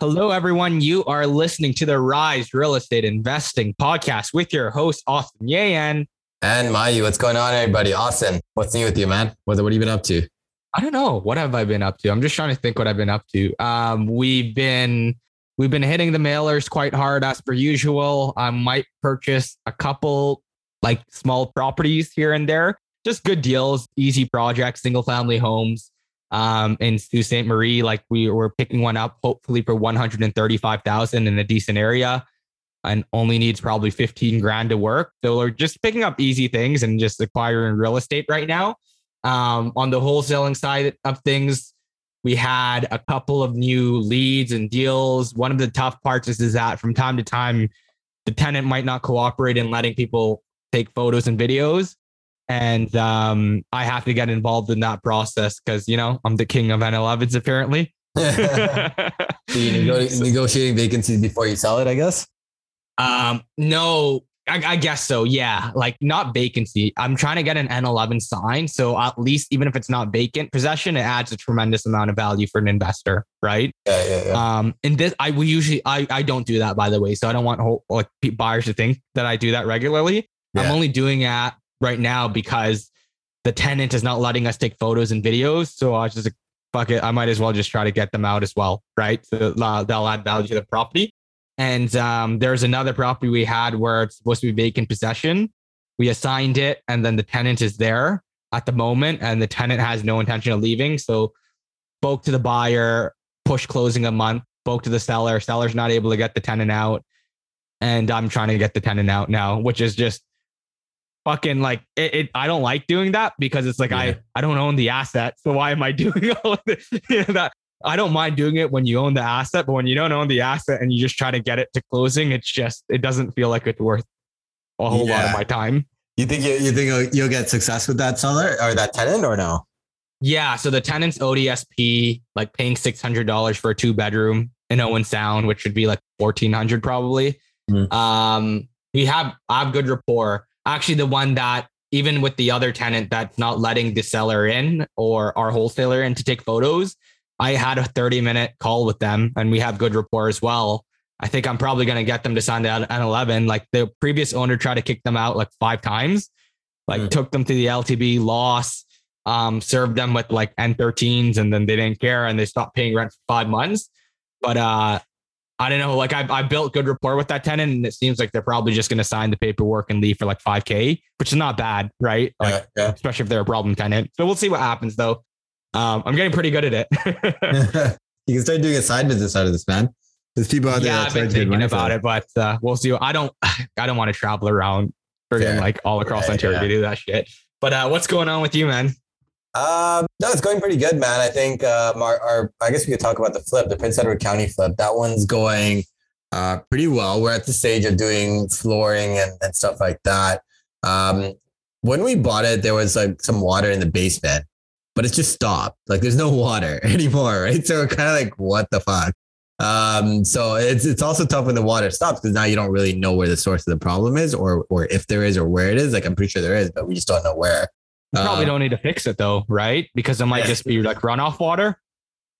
Hello, everyone. You are listening to the Rise Real Estate Investing podcast with your host, Austin Yayan. And Mayu, what's going on, everybody? Austin, what's new with you, man? What, what have you been up to? I don't know. What have I been up to? I'm just trying to think what I've been up to. Um, we've been we've been hitting the mailers quite hard as per usual. I might purchase a couple like small properties here and there. Just good deals, easy projects, single family homes um, in Sault Ste. Marie. Like we were picking one up, hopefully for 135,000 in a decent area and only needs probably 15 grand to work. So we're just picking up easy things and just acquiring real estate right now. Um, on the wholesaling side of things, we had a couple of new leads and deals. One of the tough parts is, is that from time to time, the tenant might not cooperate in letting people take photos and videos and um, I have to get involved in that process because you know I'm the king of N11s apparently. so you negotiating vacancies before you sell it, I guess. Um, no, I, I, guess so. Yeah, like not vacancy. I'm trying to get an N11 sign, so at least even if it's not vacant possession, it adds a tremendous amount of value for an investor, right? Yeah, yeah, yeah. Um, and this, I we usually, I, I don't do that by the way, so I don't want whole, like buyers to think that I do that regularly. Yeah. I'm only doing it right now because the tenant is not letting us take photos and videos. So I was just like, fuck it, I might as well just try to get them out as well, right? So they'll add value to the property. And um, there's another property we had where it's supposed to be vacant possession. We assigned it, and then the tenant is there at the moment, and the tenant has no intention of leaving. So spoke to the buyer, push closing a month, spoke to the seller. Seller's not able to get the tenant out. And I'm trying to get the tenant out now, which is just fucking like it, it, I don't like doing that because it's like yeah. I I don't own the asset. So why am I doing all of this? You know, that I don't mind doing it when you own the asset, but when you don't own the asset and you just try to get it to closing, it's just it doesn't feel like it's worth a whole yeah. lot of my time. You think you, you think you'll get success with that seller or that tenant or no? Yeah, so the tenant's ODSP, like paying six hundred dollars for a two bedroom in Owen Sound, which would be like fourteen hundred probably. Mm-hmm. Um, we have I have good rapport actually the one that even with the other tenant that's not letting the seller in or our wholesaler in to take photos, I had a 30 minute call with them and we have good rapport as well. I think I'm probably going to get them to sign the N11. Like the previous owner tried to kick them out like five times, like mm. took them to the LTB loss, um, served them with like N13s and then they didn't care and they stopped paying rent for five months. But uh, I don't know. Like I, I built good rapport with that tenant, and it seems like they're probably just going to sign the paperwork and leave for like 5K, which is not bad, right? Like, yeah, yeah. Especially if they're a problem tenant. So we'll see what happens, though. Um, I'm getting pretty good at it. you can start doing a side business out of this, man. There's people out there. Yeah, I've been thinking about it, but uh, we'll see. I don't. I don't want to travel around, friggin' like all across yeah, Ontario to do that shit. But uh, what's going on with you, man? Um, no, it's going pretty good, man. I think um, our, our, I guess we could talk about the flip, the Prince Edward County flip. That one's going uh, pretty well. We're at the stage of doing flooring and, and stuff like that. Um, when we bought it, there was like some water in the basement, but it just stopped. Like there's no water anymore, right? So we're kind of like, what the fuck? Um, so it's it's also tough when the water stops because now you don't really know where the source of the problem is, or or if there is, or where it is. Like I'm pretty sure there is, but we just don't know where. You probably uh, don't need to fix it though, right? Because it might yeah. just be like runoff water.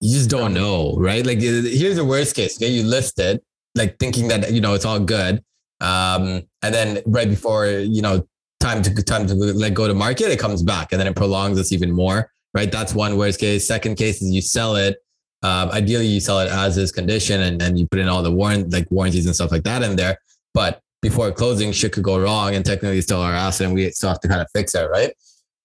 You just don't know, right? Like here's the worst case. Okay, you list it, like thinking that you know it's all good. Um, and then right before you know time to time to let go to market, it comes back and then it prolongs this even more, right? That's one worst case. Second case is you sell it. Um, ideally, you sell it as is condition and, then you put in all the warrant like warranties and stuff like that in there. But before closing, shit could go wrong and technically still our asset and we still have to kind of fix it, right?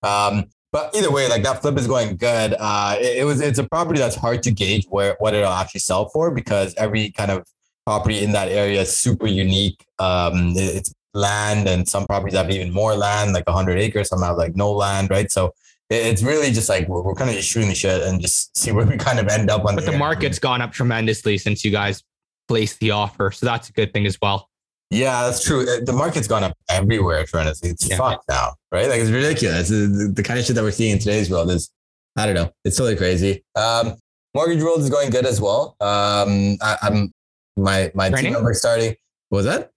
Um, but either way, like that flip is going good. Uh, it, it, was it's a property that's hard to gauge where what it'll actually sell for because every kind of property in that area is super unique. Um, it, it's land, and some properties have even more land, like 100 acres. Some have like no land, right? So it, it's really just like we're, we're kind of just shooting the shit and just see where we kind of end up on. But the, the market's gone up tremendously since you guys placed the offer, so that's a good thing as well. Yeah, that's true. Uh, the market's gone up everywhere, trying to say it's yeah. fucked now, right? Like it's ridiculous. The, kind of shit that we're seeing in today's world is, I don't know, it's totally crazy. Um, mortgage world is going good as well. Um, I, am my my Training? team member starting. What was that?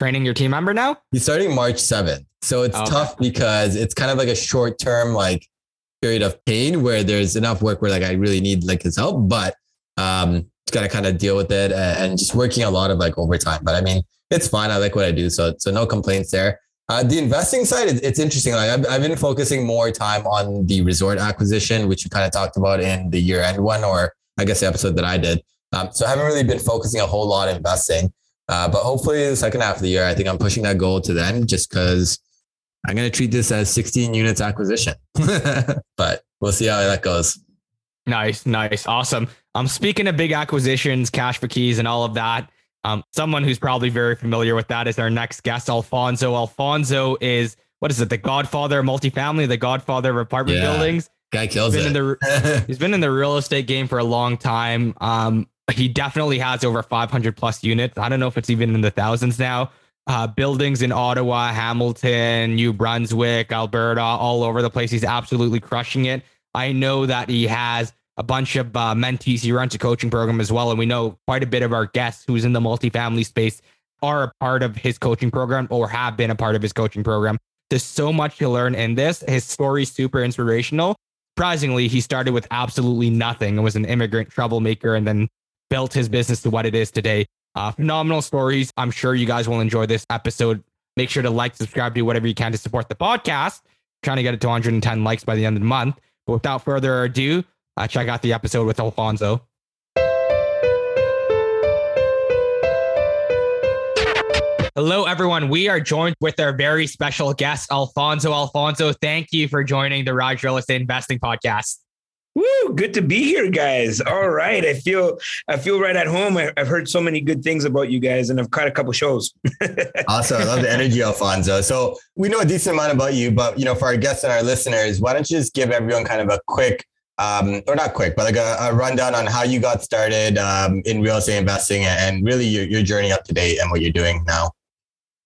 Training your team member now? He's starting March seventh, so it's okay. tough because it's kind of like a short term like period of pain where there's enough work where like I really need like his help, but um, got to kind of deal with it and just working a lot of like overtime. But I mean, it's fine. I like what I do. So, so no complaints there. Uh, the investing side, it's interesting. Like I've, I've been focusing more time on the resort acquisition, which you kind of talked about in the year end one, or I guess the episode that I did. Um, so I haven't really been focusing a whole lot on investing. Uh, but hopefully the second half of the year, I think I'm pushing that goal to then just because I'm going to treat this as 16 units acquisition. but we'll see how that goes. Nice, nice, awesome. Um, speaking of big acquisitions, cash for keys, and all of that, um, someone who's probably very familiar with that is our next guest, Alfonso. Alfonso is what is it? The Godfather of multifamily, the Godfather of apartment yeah, buildings. Guy kills he's it. The, he's been in the real estate game for a long time. Um, he definitely has over 500 plus units. I don't know if it's even in the thousands now. Uh, buildings in Ottawa, Hamilton, New Brunswick, Alberta, all over the place. He's absolutely crushing it. I know that he has a bunch of uh, mentees. He runs a coaching program as well. And we know quite a bit of our guests who's in the multifamily space are a part of his coaching program or have been a part of his coaching program. There's so much to learn in this. His story's super inspirational. Surprisingly, he started with absolutely nothing and was an immigrant troublemaker and then built his business to what it is today. Uh, phenomenal stories. I'm sure you guys will enjoy this episode. Make sure to like, subscribe, do whatever you can to support the podcast. trying to get it to 110 likes by the end of the month. But without further ado, uh, check out the episode with Alfonso. Hello, everyone. We are joined with our very special guest, Alfonso. Alfonso, thank you for joining the Rise Real Estate Investing Podcast. Woo! Good to be here, guys. All right, I feel I feel right at home. I, have heard so many good things about you guys, and I've caught a couple shows. awesome! I love the energy, Alfonso. So we know a decent amount about you, but you know, for our guests and our listeners, why don't you just give everyone kind of a quick um, or not quick, but like a, a rundown on how you got started um, in real estate investing and really your, your journey up to date and what you're doing now.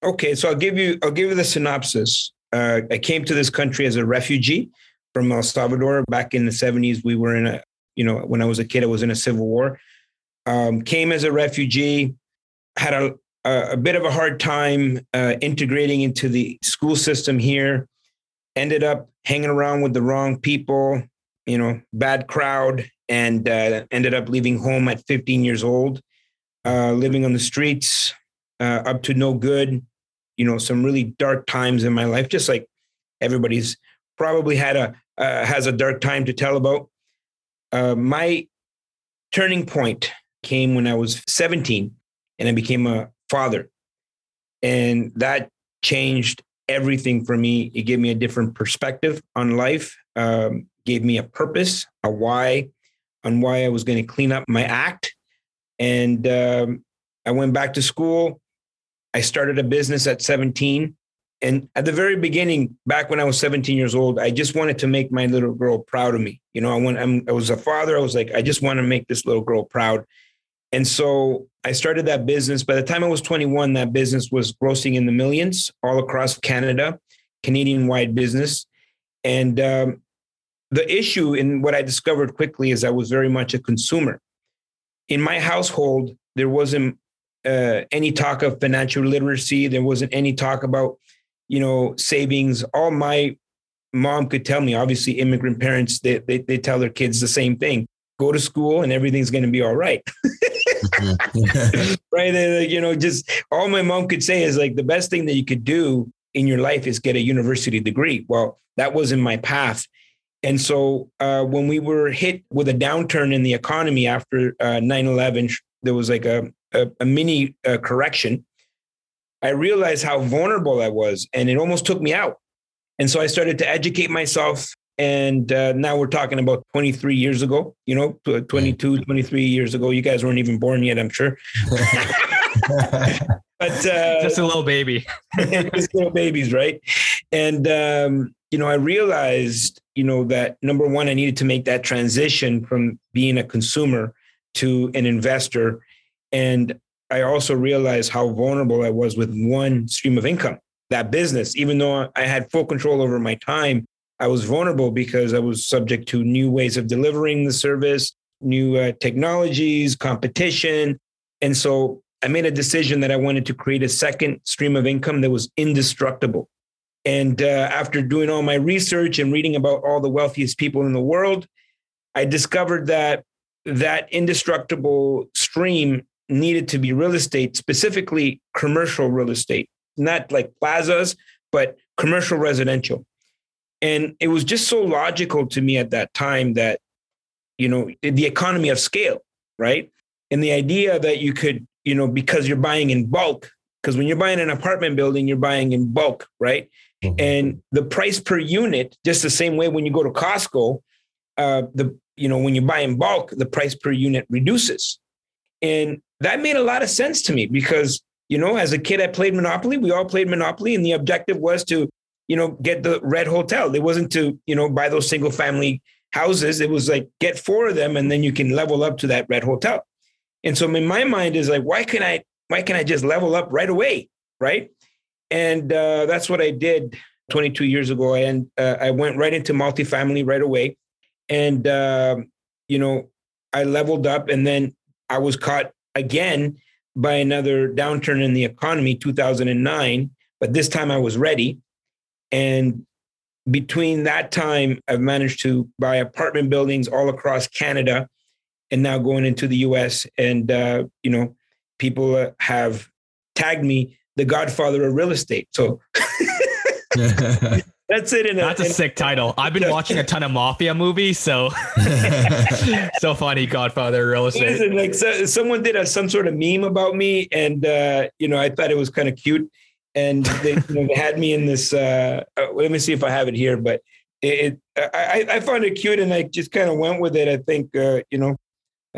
Okay, so I'll give you I'll give you the synopsis. Uh, I came to this country as a refugee from El Salvador back in the 70s. We were in a you know when I was a kid, I was in a civil war. Um, came as a refugee, had a a, a bit of a hard time uh, integrating into the school system here. Ended up hanging around with the wrong people, you know, bad crowd, and uh, ended up leaving home at 15 years old, uh, living on the streets, uh, up to no good. You know, some really dark times in my life, just like everybody's probably had a uh, has a dark time to tell about. Uh, my turning point came when I was 17, and I became a father, and that changed everything for me. It gave me a different perspective on life. Um, gave me a purpose, a why, on why I was going to clean up my act. And um, I went back to school. I started a business at 17. And at the very beginning, back when I was 17 years old, I just wanted to make my little girl proud of me. You know, I want, I'm, I was a father. I was like, I just want to make this little girl proud. And so I started that business. By the time I was 21, that business was grossing in the millions all across Canada, Canadian wide business. And um, the issue in what I discovered quickly is I was very much a consumer. In my household, there wasn't uh, any talk of financial literacy. There wasn't any talk about, you know, savings. All my mom could tell me, obviously, immigrant parents, they, they, they tell their kids the same thing go to school and everything's going to be all right. mm-hmm. right. You know, just all my mom could say is like the best thing that you could do in your life is get a university degree. Well, that wasn't my path. And so uh, when we were hit with a downturn in the economy after uh, 9 11, there was like a, a, a mini uh, correction. I realized how vulnerable I was, and it almost took me out. And so I started to educate myself. And uh, now we're talking about 23 years ago, you know, 22, 23 years ago. You guys weren't even born yet, I'm sure. but uh, just a little baby, just little babies, right? And um, you know, I realized you know, that number one, I needed to make that transition from being a consumer to an investor. And I also realized how vulnerable I was with one stream of income, that business. Even though I had full control over my time, I was vulnerable because I was subject to new ways of delivering the service, new uh, technologies, competition. And so I made a decision that I wanted to create a second stream of income that was indestructible. And uh, after doing all my research and reading about all the wealthiest people in the world, I discovered that that indestructible stream needed to be real estate, specifically commercial real estate, not like plazas, but commercial residential. And it was just so logical to me at that time that, you know, the economy of scale, right? And the idea that you could, you know, because you're buying in bulk, because when you're buying an apartment building, you're buying in bulk, right? Mm-hmm. And the price per unit, just the same way when you go to Costco, uh, the you know when you buy in bulk, the price per unit reduces, and that made a lot of sense to me because you know as a kid I played Monopoly. We all played Monopoly, and the objective was to you know get the red hotel. It wasn't to you know buy those single family houses. It was like get four of them, and then you can level up to that red hotel. And so in my mind is like, why can I why can't I just level up right away, right? And uh, that's what I did 22 years ago. And uh, I went right into multifamily right away. And, uh, you know, I leveled up and then I was caught again by another downturn in the economy, 2009. But this time I was ready. And between that time, I've managed to buy apartment buildings all across Canada and now going into the US. And, uh, you know, people uh, have tagged me the Godfather of real estate. So that's it. In a, that's a in, sick title. I've been watching a ton of mafia movies, so so funny. Godfather of real estate. Listen, like so, someone did a, some sort of meme about me, and uh, you know I thought it was kind of cute, and they, you know, they had me in this. Uh, uh, let me see if I have it here, but it, it I, I found it cute, and I just kind of went with it. I think uh, you know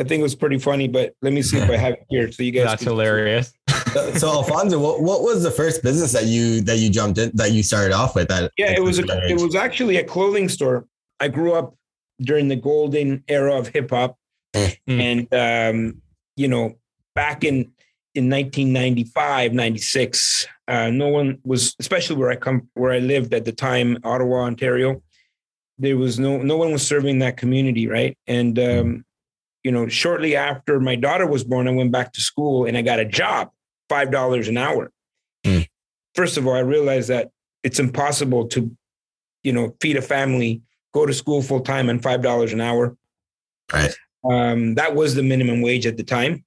I think it was pretty funny, but let me see if I have it here so you guys. That's hilarious. so, so, Alfonso, what, what was the first business that you that you jumped in that you started off with? That yeah, it was a, it was actually a clothing store. I grew up during the golden era of hip hop, mm. and um, you know, back in in 1995, 96, uh, no one was, especially where I come, where I lived at the time, Ottawa, Ontario. There was no no one was serving that community, right? And um, you know, shortly after my daughter was born, I went back to school and I got a job, five dollars an hour. Mm. First of all, I realized that it's impossible to, you know, feed a family, go to school full time, and five dollars an hour. Right. Um, that was the minimum wage at the time,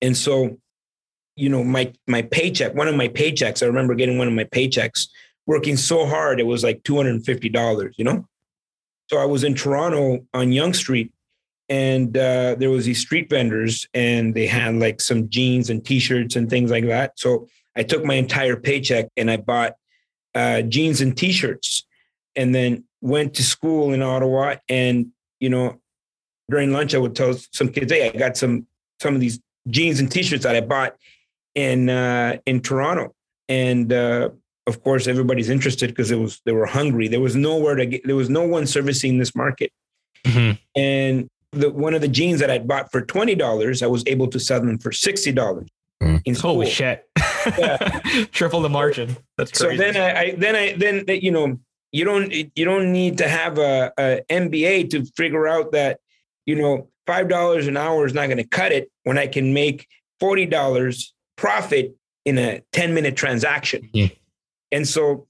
and so, you know, my my paycheck, one of my paychecks, I remember getting one of my paychecks, working so hard, it was like two hundred and fifty dollars. You know, so I was in Toronto on Yonge Street and uh, there was these street vendors and they had like some jeans and t-shirts and things like that. So i took my entire paycheck and i bought uh, jeans and t-shirts and then went to school in ottawa. And you know during lunch i would tell some kids hey i got some some of these jeans and t-shirts that i bought in uh, in toronto. And uh, of course everybody's interested because it was they were hungry. There was nowhere to get there was no one servicing this market. Mm-hmm. and the one of the jeans that I'd bought for twenty dollars, I was able to sell them for sixty dollars. Mm. Holy shit! Yeah. Triple the margin. That's crazy. So then I, I then I then you know you don't you don't need to have a, a MBA to figure out that you know five dollars an hour is not going to cut it when I can make forty dollars profit in a ten minute transaction. Yeah. And so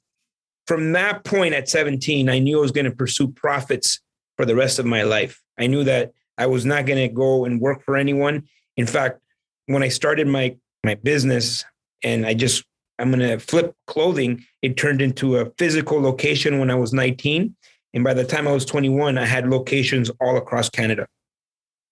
from that point at 17, I knew I was going to pursue profits for the rest of my life. I knew that I was not going to go and work for anyone. In fact, when I started my my business and I just I'm going to flip clothing, it turned into a physical location when I was 19, and by the time I was 21, I had locations all across Canada.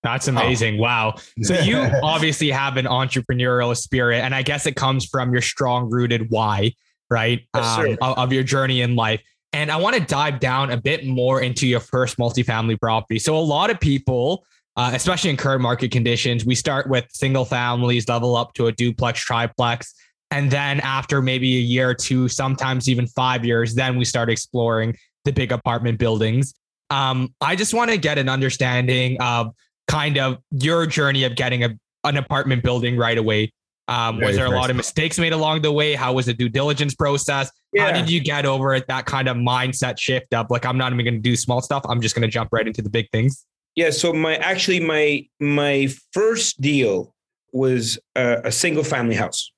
That's amazing. Oh. Wow. So you obviously have an entrepreneurial spirit and I guess it comes from your strong rooted why, right? Yes, um, of your journey in life. And I want to dive down a bit more into your first multifamily property. So, a lot of people, uh, especially in current market conditions, we start with single families, level up to a duplex, triplex. And then, after maybe a year or two, sometimes even five years, then we start exploring the big apartment buildings. Um, I just want to get an understanding of kind of your journey of getting a, an apartment building right away Um, was there a lot of mistakes made along the way? How was the due diligence process? Yeah. How did you get over it? That kind of mindset shift up. like, I'm not even going to do small stuff. I'm just going to jump right into the big things. Yeah. So my actually my my first deal was a, a single family house,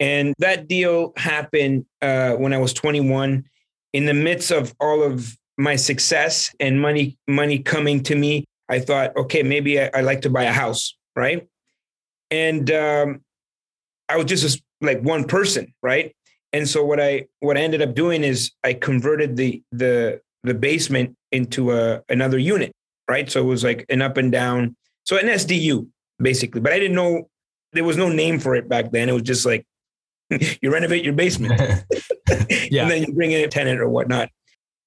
and that deal happened uh, when I was 21. In the midst of all of my success and money money coming to me, I thought, okay, maybe I, I like to buy a house, right? And um, I was just like one person, right? And so what I what I ended up doing is I converted the the the basement into a another unit, right? So it was like an up and down, so an SDU basically. But I didn't know there was no name for it back then. It was just like you renovate your basement, yeah, and then you bring in a tenant or whatnot.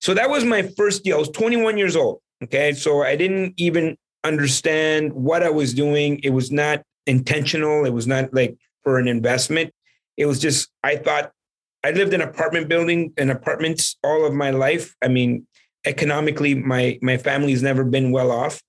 So that was my first deal. I was 21 years old. Okay, so I didn't even understand what I was doing. It was not intentional. It was not like for an investment. It was just, I thought I lived in apartment building and apartments all of my life. I mean, economically, my my family's never been well off.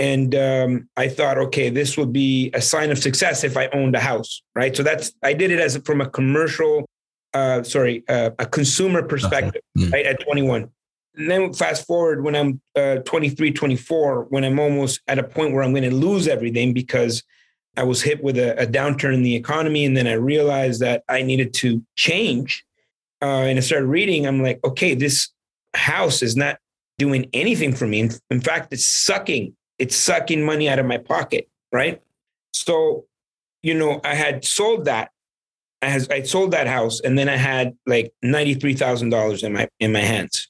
And um, I thought, okay, this would be a sign of success if I owned a house, right? So that's I did it as from a commercial, uh, sorry, uh, a consumer perspective, mm-hmm. right? At 21. And then fast forward when I'm uh, 23, 24, when I'm almost at a point where I'm going to lose everything because I was hit with a, a, downturn in the economy. And then I realized that I needed to change. Uh, and I started reading. I'm like, okay, this house is not doing anything for me. In, in fact, it's sucking, it's sucking money out of my pocket. Right. So, you know, I had sold that. I I sold that house and then I had like $93,000 in my in my hands.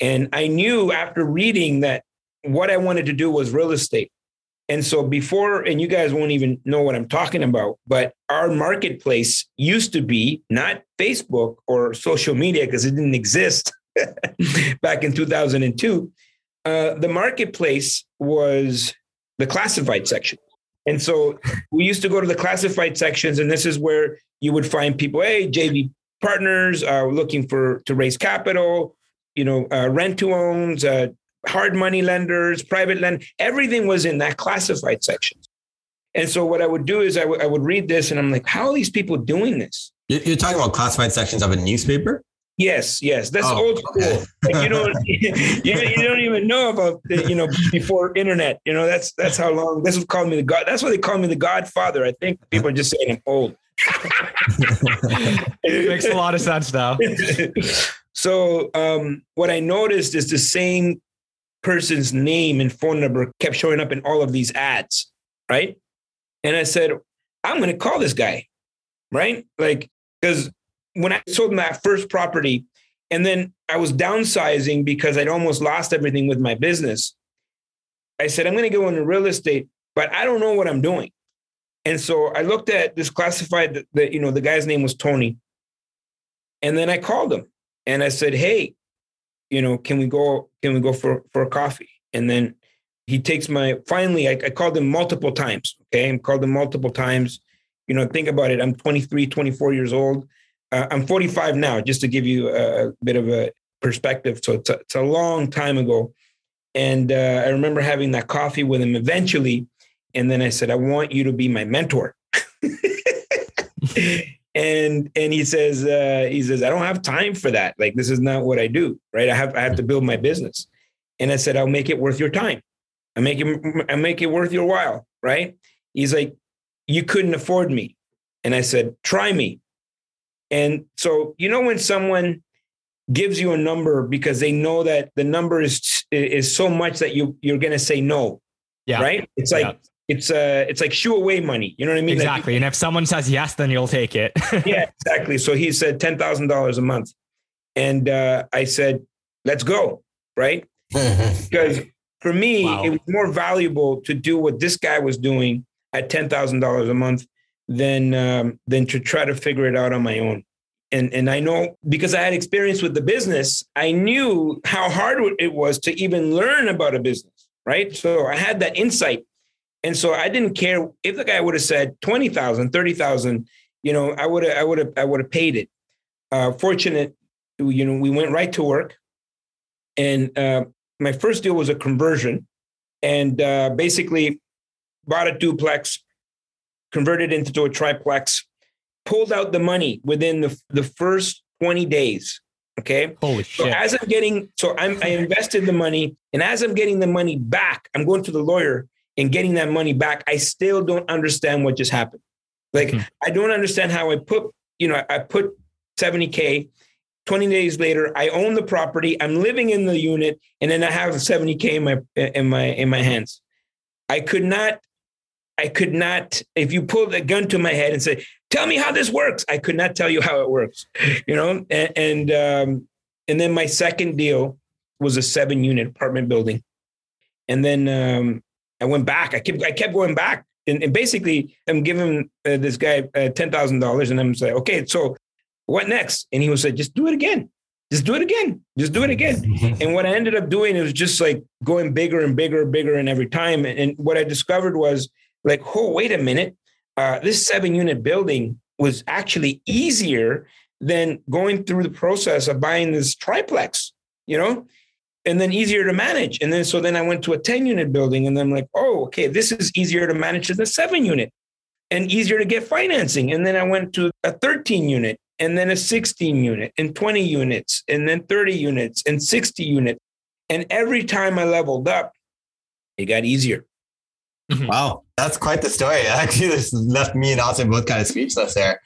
And I knew after reading that what I wanted to do was real estate. And so before, and you guys won't even know what I'm talking about, but our marketplace used to be not Facebook or social media because it didn't exist back in 2002. Uh, the marketplace was the classified section. And so we used to go to the classified sections, and this is where you would find people, hey, JV partners uh, looking for to raise capital, you know, uh, rent to owns, uh, hard money lenders, private lend, everything was in that classified section. And so what I would do is I, w- I would read this and I'm like, how are these people doing this? You're talking about classified sections of a newspaper? Yes, yes, that's oh, old school. Okay. Like you don't, you, you don't even know about you know before internet. You know that's that's how long. That's what called me the god. That's why they call me the Godfather. I think people are just saying I'm old. it makes a lot of sense now. so um, what I noticed is the same person's name and phone number kept showing up in all of these ads, right? And I said, I'm going to call this guy, right? Like, because when I sold my first property, and then I was downsizing because I'd almost lost everything with my business. I said, I'm going to go into real estate, but I don't know what I'm doing. And so I looked at this classified that, that you know, the guy's name was Tony. And then I called him and I said, Hey, you know, can we go, can we go for, for a coffee? And then he takes my, finally, I, I called him multiple times. Okay. I called him multiple times. You know, think about it. I'm 23, 24 years old. Uh, I'm 45 now, just to give you a, bit of a perspective. So it's a, it's a long time ago. And uh, I remember having that coffee with him eventually. And then I said, I want you to be my mentor. and and he says uh, he says I don't have time for that. Like this is not what I do. Right? I have I have to build my business. And I said I'll make it worth your time. I make it I make it worth your while. Right? He's like you couldn't afford me, and I said try me. And so you know when someone gives you a number because they know that the number is is so much that you you're going to say no. Yeah. Right? It's like yeah it's uh it's like shoe away money. You know what I mean? Exactly. Like, and if someone says yes, then you'll take it. yeah, exactly. So he said ten thousand dollars a month, and uh, I said, "Let's go!" Right? because for me, wow. it was more valuable to do what this guy was doing at ten thousand dollars a month than um, than to try to figure it out on my own. And and I know because I had experience with the business, I knew how hard it was to even learn about a business. Right? So I had that insight and so I didn't care if the guy would have said 20,000, 30,000, you know, I would have, I would have, I would have paid it. Uh, fortunate, you know, we went right to work. And uh, my first deal was a conversion and uh, basically bought a duplex, converted into a triplex, pulled out the money within the, the first 20 days. Okay. Holy shit. So as I'm getting, so I'm, I invested the money, and as I'm getting the money back, I'm going to the lawyer and getting that money back. I still don't understand what just happened. Like Mhm. I don't understand how I put, you know, I put 70k. 20 days later, I own the property. I'm living in the unit, and then I have 70k in my in my in my hands. I could not, I could not. If you pull the gun to my head and say, "Tell me how this works," I could not tell you how it works. You know, and and, um, and then my second deal was a seven unit apartment building, and then um, I went back. I kept I kept going back, and, and basically I'm giving uh, this guy uh, ten thousand dollars, and I'm saying, okay, so what next? And he was like, just do it again. Just do it again. Just do it again. And what I ended up doing is just like going bigger and bigger and bigger and every time. And, and what I discovered was like, oh, wait a minute. Uh, this seven unit building was actually easier than going through the process of buying this triplex, you know? And then easier to manage. And then so then I went to a 10 unit building and then I'm like, oh, okay, this is easier to manage than the seven unit and easier to get financing. And then I went to a 13 unit and then a 16 unit and 20 units and then 30 units and 60 units. And every time I leveled up, it got easier. Mm-hmm. Wow, that's quite the story. Actually, this left me and Austin both kind of speechless there.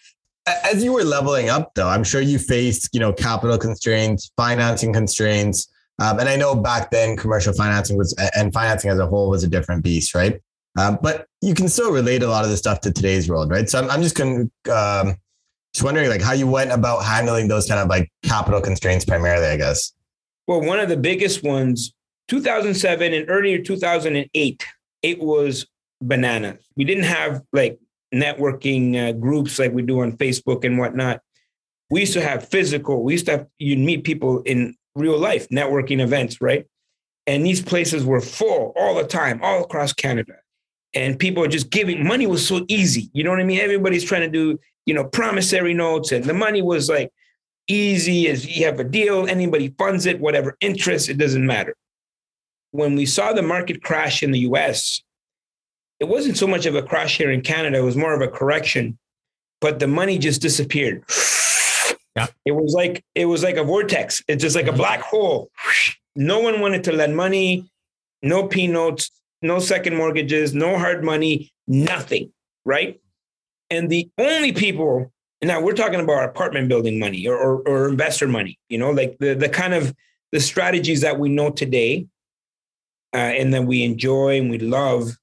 As you were leveling up, though, I'm sure you faced, you know, capital constraints, financing constraints, um, and I know back then commercial financing was and financing as a whole was a different beast, right? Um, but you can still relate a lot of the stuff to today's world, right? So I'm, I'm just um, just wondering, like, how you went about handling those kind of like capital constraints primarily, I guess. Well, one of the biggest ones, 2007 and earlier 2008, it was bananas. We didn't have like networking uh, groups like we do on Facebook and whatnot. We used to have physical, we used to have, you'd meet people in real life networking events, right? And these places were full all the time, all across Canada. And people were just giving, money was so easy. You know what I mean? Everybody's trying to do, you know, promissory notes, and the money was like easy as you have a deal, anybody funds it, whatever interest, it doesn't matter. When we saw the market crash in the US, it wasn't so much of a crash here in Canada, it was more of a correction, but the money just disappeared. Yeah. It was like it was like a vortex. It's just like a black hole. No one wanted to lend money, no P notes, no second mortgages, no hard money, nothing, right? And the only people now we're talking about apartment building money or, or, or investor money, you know, like the, the kind of the strategies that we know today uh, and that we enjoy and we love.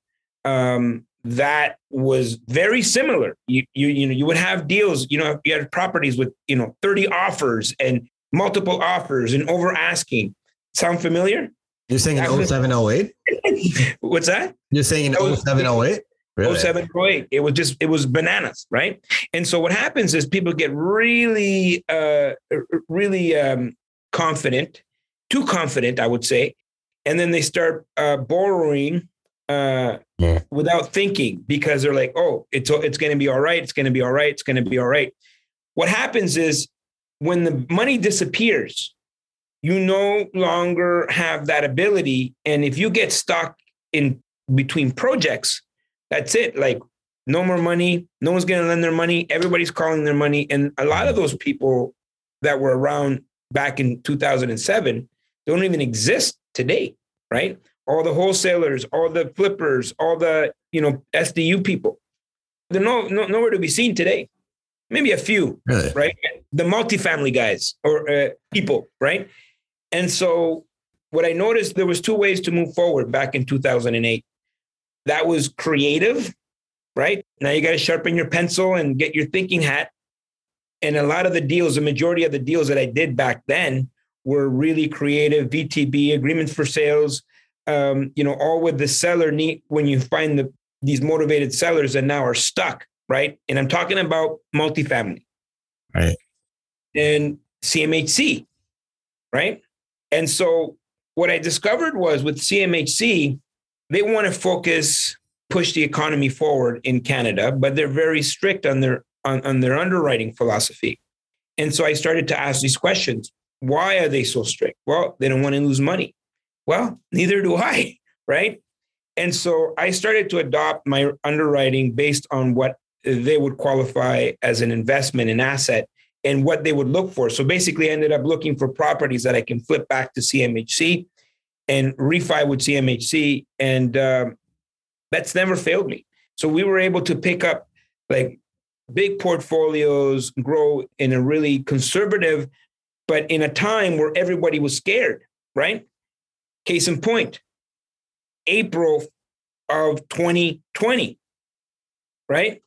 Um, that was very similar. You, you, you know, you would have deals, you know, you had properties with, you know, 30 offers and multiple offers and over asking. Sound familiar? You're saying in That 0708? What's that? You're saying in That was- 0708? Really? 07, 08. It was just, it was bananas, right? And so what happens is people get really, uh, really um, confident, too confident, I would say. And then they start uh, borrowing uh, Yeah. without thinking because they're like, oh, it's, it's going to be all right. It's going to be all right. It's going to be all right. What happens is when the money disappears, you no longer have that ability. And if you get stuck in between projects, that's it. Like no more money. No one's going to lend their money. Everybody's calling their money. And a lot of those people that were around back in 2007 don't even exist today, right? All the wholesalers, all the flippers, all the, you know, SDU people. They're no, no, nowhere to be seen today. Maybe a few, Really? right? The multifamily guys or uh, people, right? And so what I noticed, there was two ways to move forward back in 2008 that was creative, right? Now you got to sharpen your pencil and get your thinking hat. And a lot of the deals, the majority of the deals that I did back then were really creative VTB agreements for sales. Um, you know, all with the seller need when you find the these motivated sellers that now are stuck, right? And I'm talking about multifamily, Right. And CMHC, right? And so what I discovered was with CMHC, they want to focus, push the economy forward in Canada, but they're very strict on their on, on their underwriting philosophy. And so I started to ask these questions. Why are they so strict? Well, they don't want to lose money. Well, neither do I, right? And so I started to adopt my underwriting based on what they would qualify as an investment, an asset, and what they would look for. So basically, I ended up looking for properties that I can flip back to CMHC and refi with CMHC. And um, that's never failed me. So we were able to pick up like big portfolios, grow in a really conservative, but in a time where everybody was scared, right? Case in point, April of 2020, right?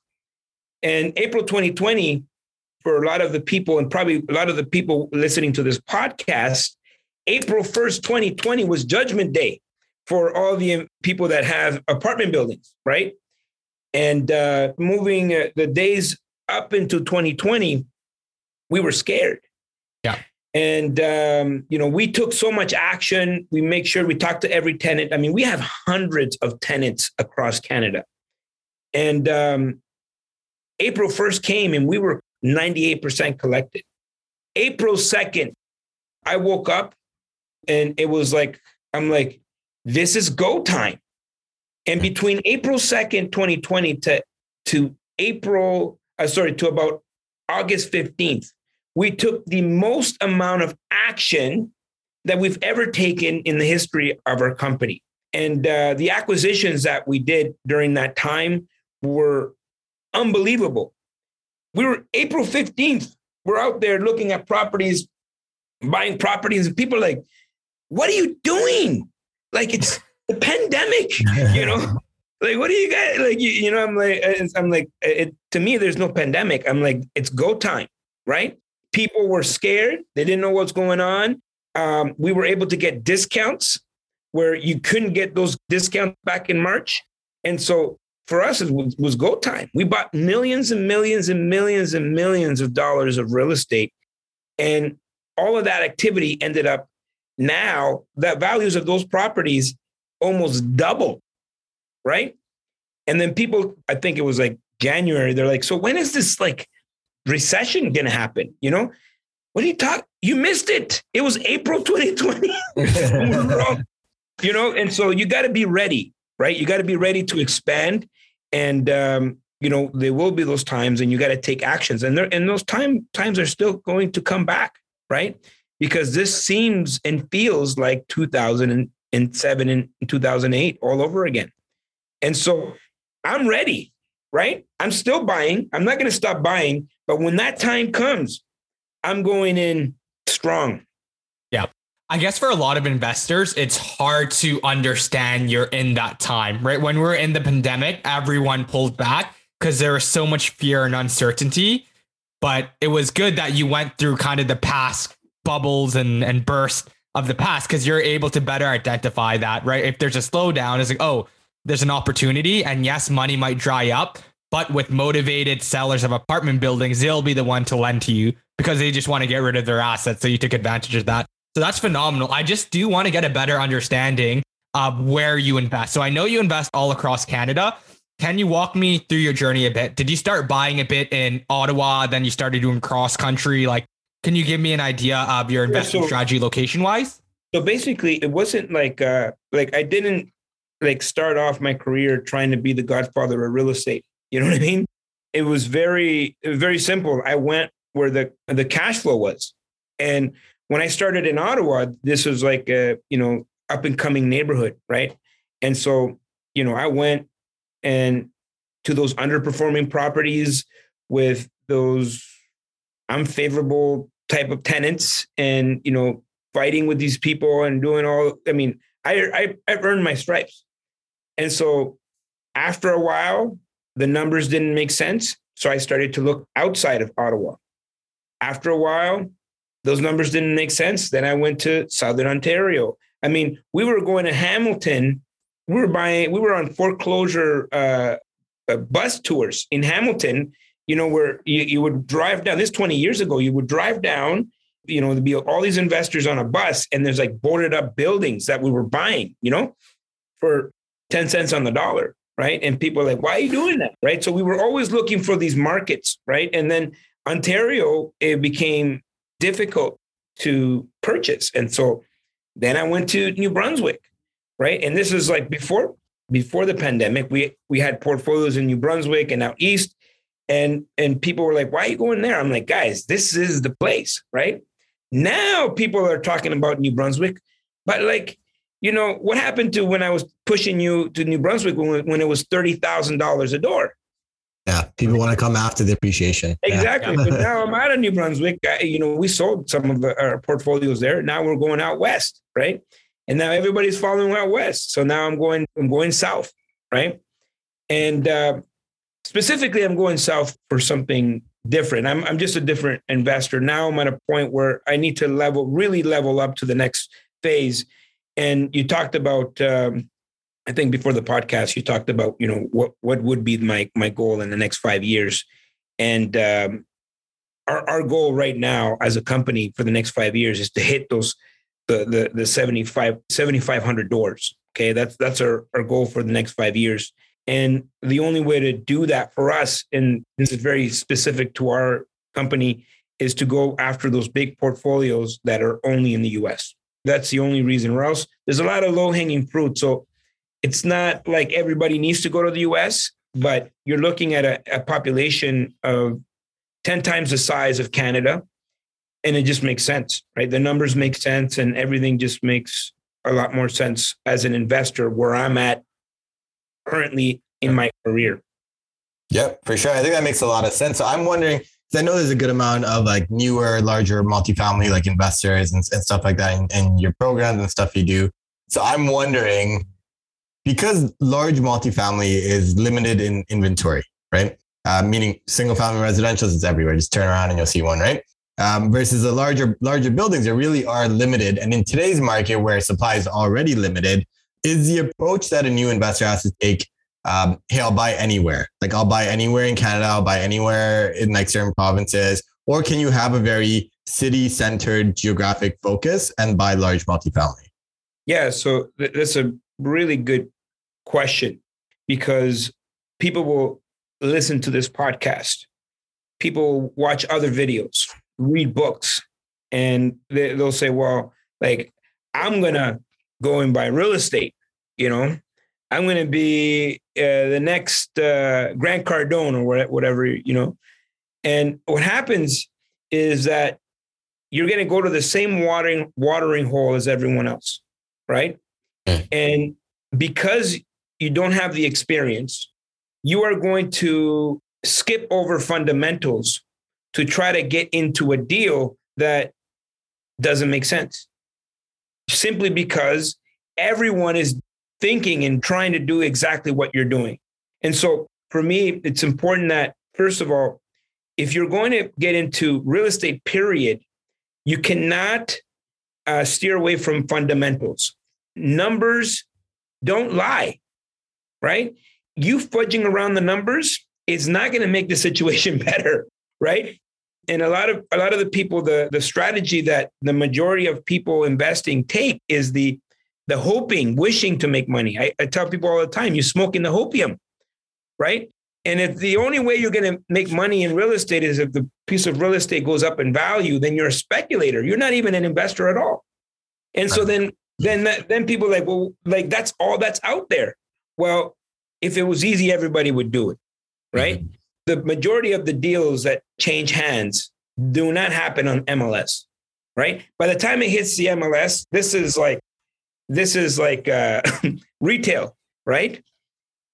And April 2020, for a lot of the people, and probably a lot of the people listening to this podcast, April 1st, 2020 was Judgment Day for all the people that have apartment buildings, right? And uh, moving uh, the days up into 2020, we were scared. Yeah. And um, you know, we took so much action. We make sure we talk to every tenant. I mean, we have hundreds of tenants across Canada. And um, April 1st came and we were 98% collected. April 2nd, I woke up and it was like, I'm like, this is go time. And between April 2nd, 2020 to, to April, uh, sorry, to about August 15th, we took the most amount of action that we've ever taken in the history of our company. And uh, the acquisitions that we did during that time were unbelievable. We were April 15th, we're out there looking at properties, buying properties, and people are like, what are you doing? Like it's the pandemic, you know? like, what do you guys like? You, you know, I'm like, I'm like, it, to me, there's no pandemic. I'm like, it's go time, right? People were scared. They didn't know what's going on. Um, we were able to get discounts where you couldn't get those discounts back in March. And so for us, it was, was go time. We bought millions and millions and millions and millions of dollars of real estate. And all of that activity ended up now, the values of those properties almost double, right? And then people, I think it was like January, they're like, so when is this like recession going to happen? You know, what are you talking? You missed it. It was April 2020. you know, and so you got to be ready, right? You got to be ready to expand. And, um, you know, there will be those times and you got to take actions and there, and those time times are still going to come back, right? Because this seems and feels like 2007 and 2008 all over again. And so I'm ready, right? I'm still buying. I'm not going to stop buying. But when that time comes, I'm going in strong. Yeah. I guess for a lot of investors, it's hard to understand you're in that time, right? When we're in the pandemic, everyone pulled back because there was so much fear and uncertainty. But it was good that you went through kind of the past bubbles and, and burst of the past because you're able to better identify that, right? If there's a slowdown, it's like, oh, there's an opportunity. And yes, money might dry up, but with motivated sellers of apartment buildings, they'll be the one to lend to you because they just want to get rid of their assets. So you took advantage of that. So that's phenomenal. I just do want to get a better understanding of where you invest. So I know you invest all across Canada. Can you walk me through your journey a bit? Did you start buying a bit in Ottawa? Then you started doing cross country? Like, can you give me an idea of your investment yeah, so, strategy location wise? So basically, it wasn't like uh like I didn't like start off my career trying to be the godfather of real estate. You know what I mean? It was very very simple. I went where the the cash flow was, and when I started in Ottawa, this was like a you know up and coming neighborhood, right? And so you know I went and to those underperforming properties with those unfavorable type of tenants and you know fighting with these people and doing all i mean i i i've earned my stripes and so after a while the numbers didn't make sense so i started to look outside of ottawa. After a while those numbers didn't make sense then i went to southern ontario. I mean we were going to hamilton. We were buying we were on foreclosure uh, uh, bus tours in hamilton you know, where you, you would drive down this 20 years ago, you would drive down, you know, there'd be all these investors on a bus and there's like boarded up buildings that we were buying, you know, for 10 cents on the dollar. Right. And people are like, why are you doing that? Right. So we were always looking for these markets. Right. And then Ontario, it became difficult to purchase. And so then I went to New Brunswick. Right. And this is like before before the pandemic, we we had portfolios in New Brunswick and out east, and and people were like, "Why are you going there?" I'm like, "Guys, this is the place, right?" Now people are talking about New Brunswick, but like, you know, what happened to when I was pushing you to New Brunswick when, when it was thirty thousand dollars a door? Yeah, people want to come after the appreciation. Exactly. Yeah. but now I'm out of New Brunswick. I, you know, we sold some of our portfolios there. Now we're going out west, right? And now everybody's following out west. So now I'm going, I'm going south, right? And uh, specifically, I'm going south for something different. I'm, I'm just a different investor. Now I'm at a point where I need to level, really level up to the next phase. And you talked about, um, I think before the podcast, you talked about, you know, what what would be my my goal in the next five years, and um, our our goal right now as a company for the next five years is to hit those the the the 75 7500 doors. Okay, that's that's our our goal for the next five years, and the only way to do that for us, and this is very specific to our company, is to go after those big portfolios that are only in the U.S. That's the only reason, or else there's a lot of low hanging fruit. So it's not like everybody needs to go to the US, but you're looking at a, a, population of 10 times the size of Canada. And it just makes sense, right? The numbers make sense and everything just makes a lot more sense as an investor where I'm at currently in my career. Yep, for sure. I think that makes a lot of sense. So I'm wondering, I know there's a good amount of like newer, larger multifamily like investors and, and stuff like that in, in your programs and stuff you do. So I'm wondering, because large multifamily is limited in inventory, right? Uh, meaning single family residentials is everywhere. Just turn around and you'll see one, right? Um, versus the larger larger buildings, they really are limited. And in today's market, where supply is already limited, is the approach that a new investor has to take. Um, hey, I'll buy anywhere. Like I'll buy anywhere in Canada. I'll buy anywhere in like certain provinces. Or can you have a very city centered geographic focus and buy large multifamily? Yeah, so th- that's a really good question because people will listen to this podcast, people watch other videos, read books, and they, they'll say, well, like, I'm going to go and buy real estate, you know? I'm going to be uh, the next uh, Grant Cardone or whatever, you know? And what happens is that you're going to go to the same watering watering hole as everyone else, right? Mm. And because you don't have the experience, you are going to skip over fundamentals to try to get into a deal that doesn't make sense. Simply because everyone is thinking and trying to do exactly what you're doing. And so for me, it's important that, first of all, if you're going to get into real estate, period, you cannot uh, steer away from fundamentals. Numbers don't lie right? You fudging around the numbers is not going to make the situation better, right? And a lot of a lot of the people, the the strategy that the majority of people investing take is the the hoping, wishing to make money. I, I tell people all the time, you're smoking the hopium, right? And if the only way you're going to make money in real estate is if the piece of real estate goes up in value, then you're a speculator. You're not even an investor at all. And so then then then people like, well, like that's all that's out there. Well, if it was easy, everybody would do it, right? Mm-hmm. The majority of the deals that change hands do not happen on MLS, right? By the time it hits the MLS, this is like this is like uh, retail, right?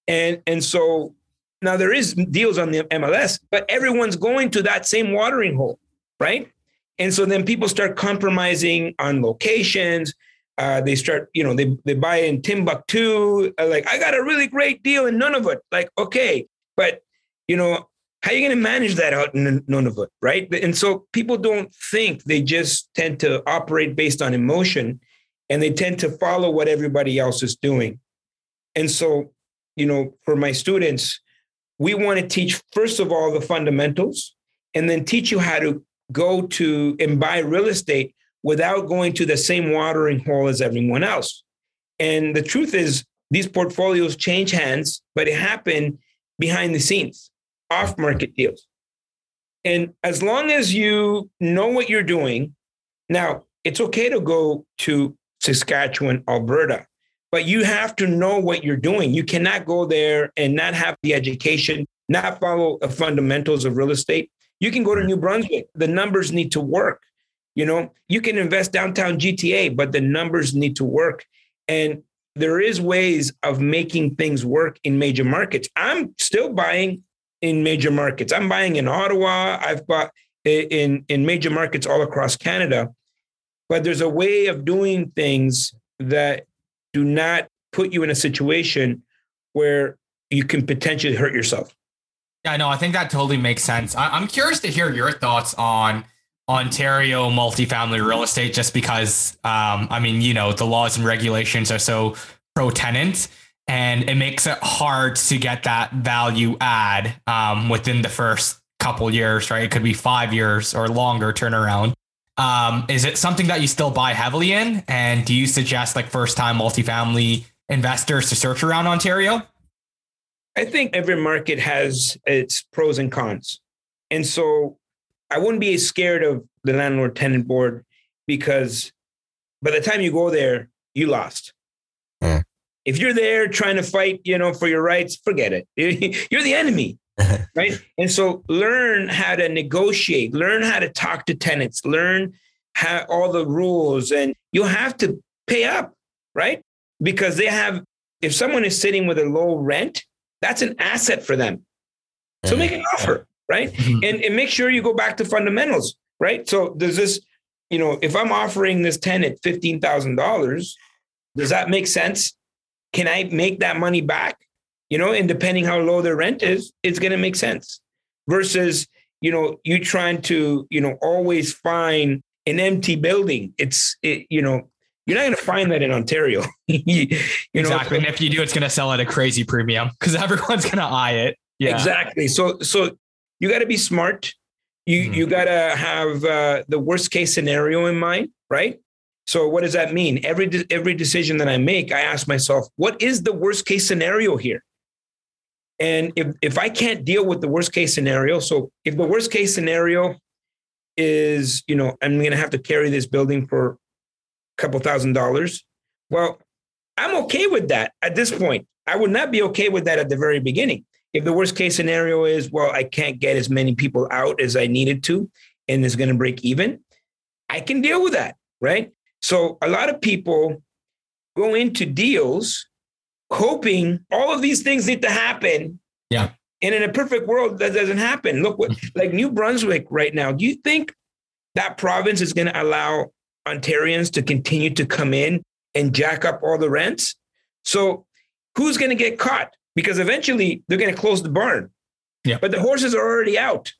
And and so now there is deals on the MLS, but everyone's going to that same watering hole, right? And so then people start compromising on locations. Uh, they start, you know, they they buy in Timbuktu. Uh, like, I got a really great deal in Nunavut. Like, okay, but you know, how are you going to manage that out in Nunavut, right? And so people don't think; they just tend to operate based on emotion, and they tend to follow what everybody else is doing. And so, you know, for my students, we want to teach first of all the fundamentals, and then teach you how to go to and buy real estate without going to the same watering hole as everyone else. And the truth is, these portfolios change hands, but it happened behind the scenes, off market deals. And as long as you know what you're doing, now it's okay to go to Saskatchewan, Alberta, but you have to know what you're doing. You cannot go there and not have the education, not follow the fundamentals of real estate. You can go to New Brunswick. The numbers need to work. You know, you can invest downtown GTA, but the numbers need to work. And there is ways of making things work in major markets. I'm still buying in major markets. I'm buying in Ottawa. I've bought in in major markets all across Canada. But there's a way of doing things that do not put you in a situation where you can potentially hurt yourself. Yeah, no, I think that totally makes sense. I, am curious to hear your thoughts on Ontario multifamily real estate, just because, um, I mean, you know, the laws and regulations are so pro tenant and it makes it hard to get that value add um, within the first couple years, right? It could be five years or longer turnaround. Um, is it something that you still buy heavily in? And do you suggest like first time multifamily investors to search around Ontario? I think every market has its pros and cons. And so I wouldn't be scared of the landlord tenant board because by the time you go there, you lost. Mm. If you're there trying to fight, you know, for your rights, forget it. You're the enemy. right? And so learn how to negotiate, learn how to talk to tenants, learn how all the rules, and you'll have to pay up, right? Because they have, if someone is sitting with a low rent, that's an asset for them. So make an offer, right? Mm-hmm. And, and make sure you go back to fundamentals, right? So does this, you know, if I'm offering this tenant $15,000, does that make sense? Can I make that money back? You know, and depending how low their rent is, it's going to make sense versus, you know, you trying to, you know, always find an empty building. It's, it, you know, you're not going to find that in Ontario. you exactly. Know? And if you do, it's going to sell at a crazy premium because everyone's going to eye it. Yeah. Exactly. So, so you got to be smart. You, mm-hmm. you got to have uh, the worst case scenario in mind, right? So what does that mean? Every every decision that I make, I ask myself, what is the worst case scenario here? And if, if I can't deal with the worst case scenario, so if the worst case scenario is, you know, I'm going to have to carry this building for a couple thousand dollars, well, I'm okay with that at this point. I would not be okay with that at the very beginning. If the worst case scenario is, well, I can't get as many people out as I needed to, and it's going to break even, I can deal with that, right? So a lot of people go into deals hoping all of these things need to happen. Yeah. And in a perfect world, that doesn't happen. Look what, like New Brunswick right now, do you think that province is going to allow Ontarians to continue to come in and jack up all the rents? So who's going to get caught? Because eventually they're going to close the barn. Yeah. But the horses are already out,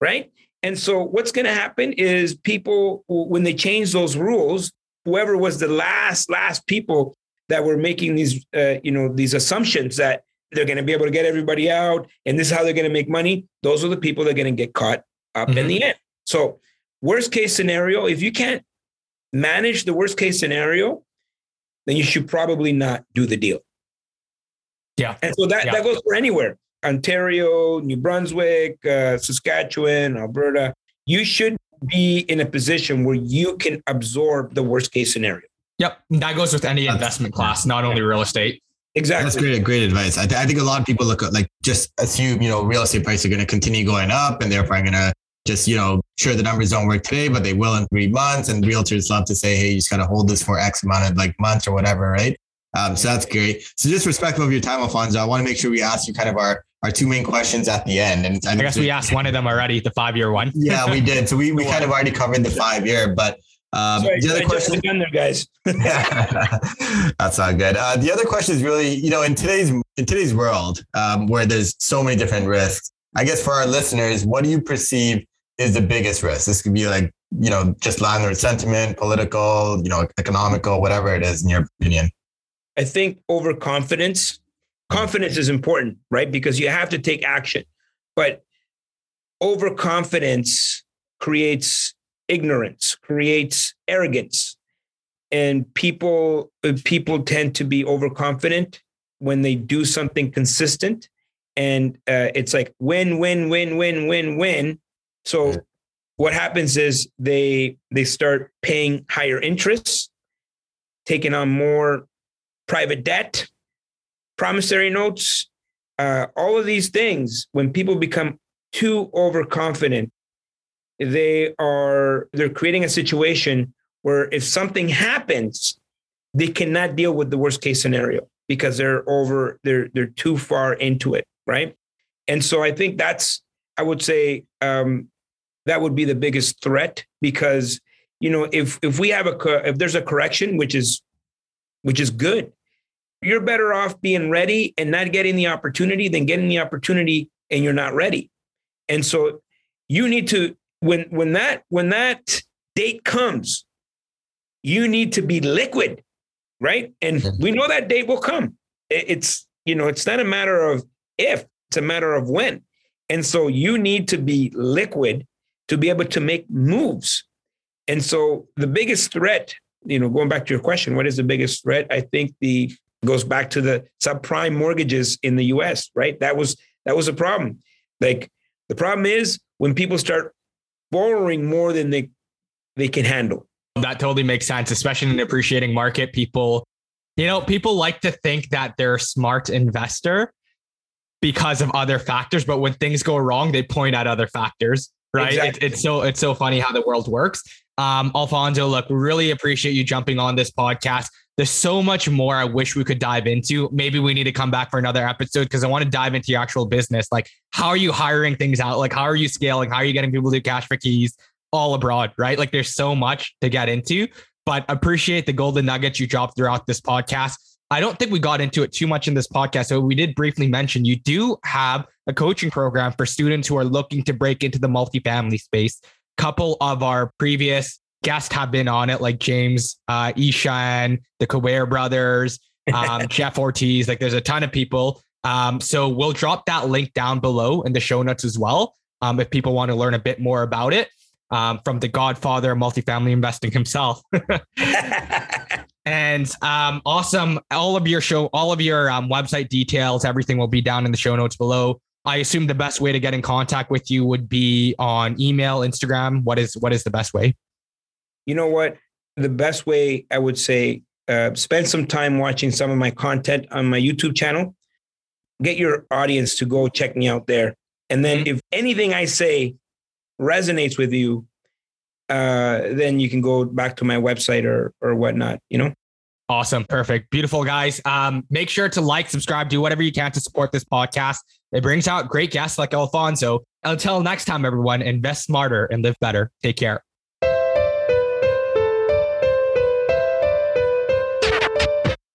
right? And so what's going to happen is people, when they change those rules, whoever was the last, last people that were making these, uh, you know, these assumptions that they're going to be able to get everybody out and this is how they're going to make money. Those are the people that are going to get caught up mm-hmm. in the end. So, worst case scenario, if you can't manage the worst case scenario, then you should probably not do the deal. Yeah. And so that, yeah. that goes for anywhere Ontario, New Brunswick, uh, Saskatchewan, Alberta. You should be in a position where you can absorb the worst case scenario. Yep. That goes with any investment class, not only real estate. Exactly. That's great. Great advice. I, th- I think a lot of people look at like just assume, you know, real estate prices are going to continue going up and therefore I'm going to just, you know, sure the numbers don't work today, but they will in three months. And realtors love to say, hey, you just got to hold this for X amount of like months or whatever. Right. Um, so that's great. So just respectful of your time, Alfonso, I want to make sure we ask you kind of our, our two main questions at the end. And I, I guess we asked one of them already, the five year one. yeah, we did. So we, we kind of already covered the five year, but um, Sorry, the other question, there, guys. that's not good. Uh, the other question is really, you know, in today's in today's world, um, where there's so many different risks. I guess for our listeners, what do you perceive is the biggest risk? This could be like, you know, just landlord sentiment, political, you know, economical, whatever it is, in your opinion. I think overconfidence. Confidence is important, right? Because you have to take action, but overconfidence creates ignorance creates arrogance. And people uh, people tend to be overconfident when they do something consistent. And uh, it's like win win win win win win. So what happens is they they start paying higher interests taking on more private debt, promissory notes, uh, all of these things, when people become too overconfident, they are they're creating a situation where if something happens, they cannot deal with the worst case scenario because they're over they're they're too far into it, right? And so I think that's I would say um, that would be the biggest threat because you know if if we have a if there's a correction which is which is good you're better off being ready and not getting the opportunity than getting the opportunity and you're not ready. And so you need to when when that when that date comes, you need to be liquid, right? And mm-hmm. we know that date will come. It's you know, it's not a matter of if, it's a matter of when. And so you need to be liquid to be able to make moves. And so the biggest threat, you know, going back to your question, what is the biggest threat? I think the goes back to the subprime mortgages in the US, right? That was that was a problem. Like the problem is when people start borrowing more than they they can handle. That totally makes sense, especially in an appreciating market. People, you know, people like to think that they're a smart investor because of other factors, but when things go wrong, they point at other factors, right? Exactly. It, it's so it's so funny how the world works. Um, Alfonso, look, we really appreciate you jumping on this podcast. There's so much more I wish we could dive into. Maybe we need to come back for another episode because I want to dive into your actual business. Like, how are you hiring things out? Like, how are you scaling? How are you getting people to do cash for keys all abroad? Right? Like, there's so much to get into, but appreciate the golden nuggets you dropped throughout this podcast. I don't think we got into it too much in this podcast. So we did briefly mention you do have a coaching program for students who are looking to break into the multifamily space. Couple of our previous guests have been on it, like James uh, Ishan, the Kaware brothers, um, Jeff Ortiz. Like, there's a ton of people. Um, so we'll drop that link down below in the show notes as well. Um, if people want to learn a bit more about it um, from the Godfather of multifamily investing himself. and um, awesome, all of your show, all of your um, website details, everything will be down in the show notes below. I assume the best way to get in contact with you would be on email, Instagram. What is what is the best way? You know what? The best way I would say, uh, spend some time watching some of my content on my YouTube channel. Get your audience to go check me out there. And then mm-hmm. if anything I say resonates with you, uh, then you can go back to my website or or whatnot, you know? Awesome. Perfect. Beautiful guys. Um, make sure to like, subscribe, do whatever you can to support this podcast. It brings out great guests like Alfonso. Until next time, everyone, invest smarter and live better. Take care.